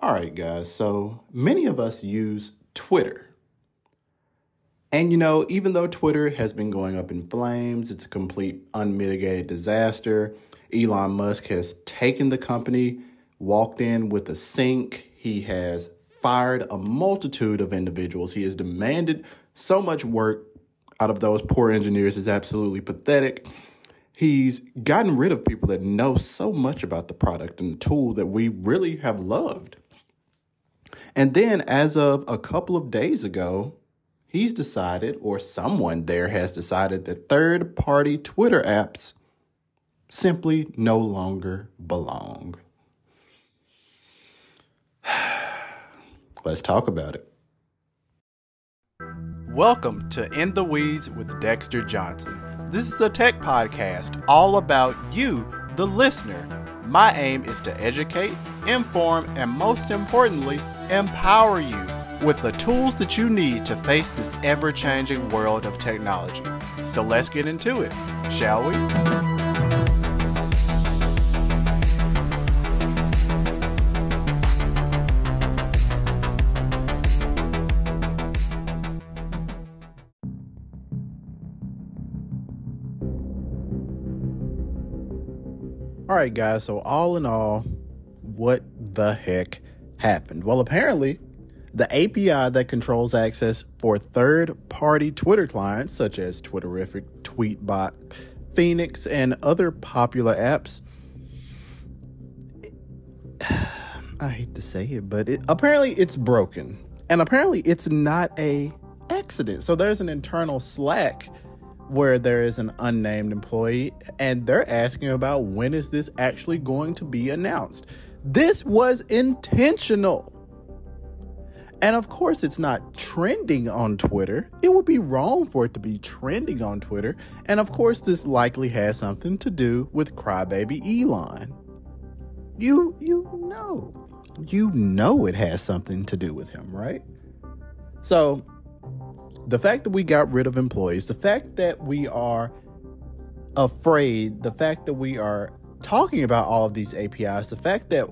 All right, guys. So many of us use Twitter. And you know, even though Twitter has been going up in flames, it's a complete unmitigated disaster. Elon Musk has taken the company, walked in with a sink. He has fired a multitude of individuals. He has demanded so much work out of those poor engineers is absolutely pathetic. He's gotten rid of people that know so much about the product and the tool that we really have loved. And then, as of a couple of days ago, he's decided, or someone there has decided, that third party Twitter apps simply no longer belong. Let's talk about it. Welcome to In the Weeds with Dexter Johnson. This is a tech podcast all about you, the listener. My aim is to educate, inform, and most importantly, empower you with the tools that you need to face this ever changing world of technology. So let's get into it, shall we? All right, guys. So, all in all, what the heck happened? Well, apparently, the API that controls access for third party Twitter clients, such as Twitterrific, Tweetbot, Fenix, and other popular apps, I hate to say it, but it, apparently it's broken. And apparently it's not a accident. So there's an internal Slack where there is an unnamed employee and they're asking about when is this actually going to be announced. This was intentional. And of course, it's not trending on Twitter. It would be wrong for it to be trending on Twitter. And of course, this likely has something to do with crybaby Elon. You you know. You know it has something to do with him, right? So, the fact that we got rid of employees, the fact that we are afraid, the fact that we are talking about all of these APIs, the fact that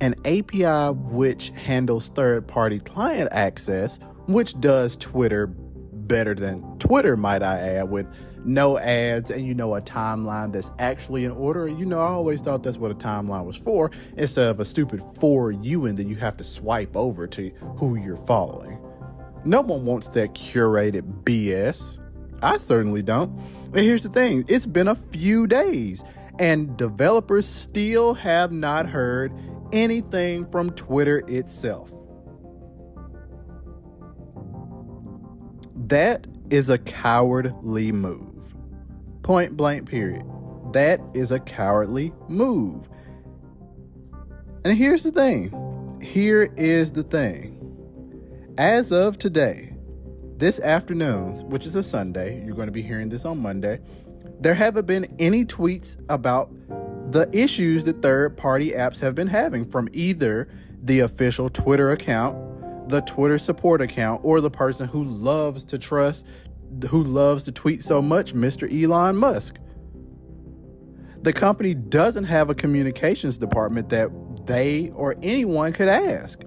an API which handles third party client access, which does Twitter better than Twitter, might I add, with no ads and you know a timeline that's actually in order. You know, I always thought that's what a timeline was for instead of a stupid for you and then you have to swipe over to who you're following. No one wants that curated BS. I certainly don't. But here's the thing it's been a few days, and developers still have not heard anything from Twitter itself. That is a cowardly move. Point blank, period. That is a cowardly move. And here's the thing. Here is the thing. As of today, this afternoon, which is a Sunday, you're going to be hearing this on Monday, there haven't been any tweets about the issues that third party apps have been having from either the official Twitter account, the Twitter support account, or the person who loves to trust, who loves to tweet so much, Mr. Elon Musk. The company doesn't have a communications department that they or anyone could ask.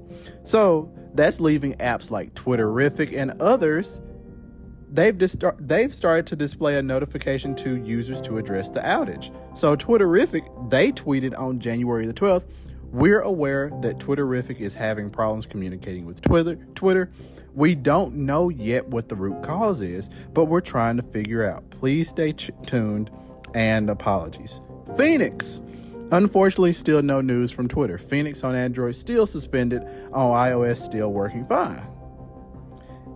So that's leaving apps like Twitterrific and others. They've dist- they've started to display a notification to users to address the outage. So Twitterrific, they tweeted on January the 12th, "We're aware that Twitterrific is having problems communicating with Twitter. Twitter. We don't know yet what the root cause is, but we're trying to figure out. Please stay ch- tuned and apologies." Fenix Unfortunately, still no news from Twitter. Fenix on Android still suspended, on iOS still working fine.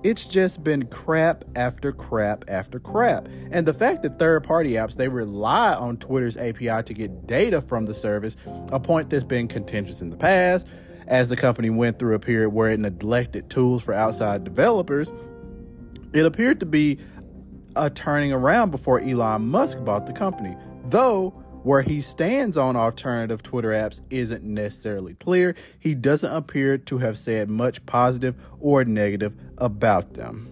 It's just been crap after crap after crap. And the fact that third party apps they rely on Twitter's API to get data from the service, a point that's been contentious in the past, as the company went through a period where it neglected tools for outside developers, it appeared to be a turning around before Elon Musk bought the company. Though where he stands on alternative Twitter apps isn't necessarily clear. He doesn't appear to have said much positive or negative about them.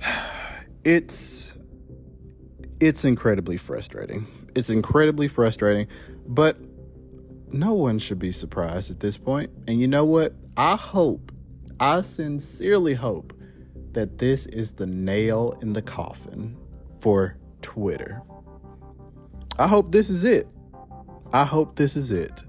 It's it's incredibly frustrating. It's incredibly frustrating, but no one should be surprised at this point. And you know what? I hope, I sincerely hope that this is the nail in the coffin for Twitter. I hope this is it. I hope this is it.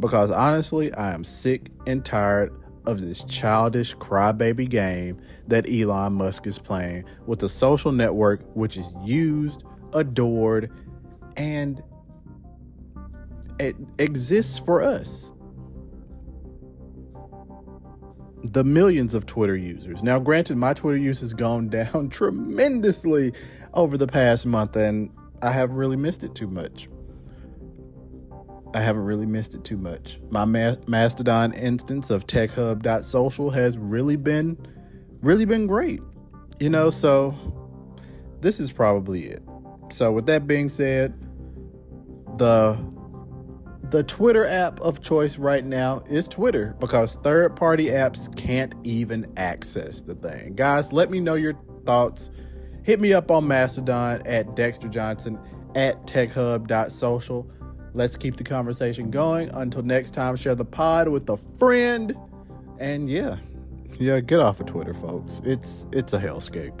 Because honestly, I am sick and tired of this childish crybaby game that Elon Musk is playing with a social network which is used, adored, and it exists for us. The millions of Twitter users. Now, granted, my Twitter use has gone down tremendously over the past month, and I haven't really missed it too much. I haven't really missed it too much. My ma- Mastodon instance of TechHub.social has really been, really been great. You know, so this is probably it. So, with that being said, the the Twitter app of choice right now is Twitter because third party apps can't even access the thing. Guys, let me know your thoughts. Hit me up on Mastodon at Dexter Johnson at techhub.social. Let's keep the conversation going. Until next time, share the pod with a friend. And yeah, yeah, get off of Twitter, folks. It's it's a hellscape.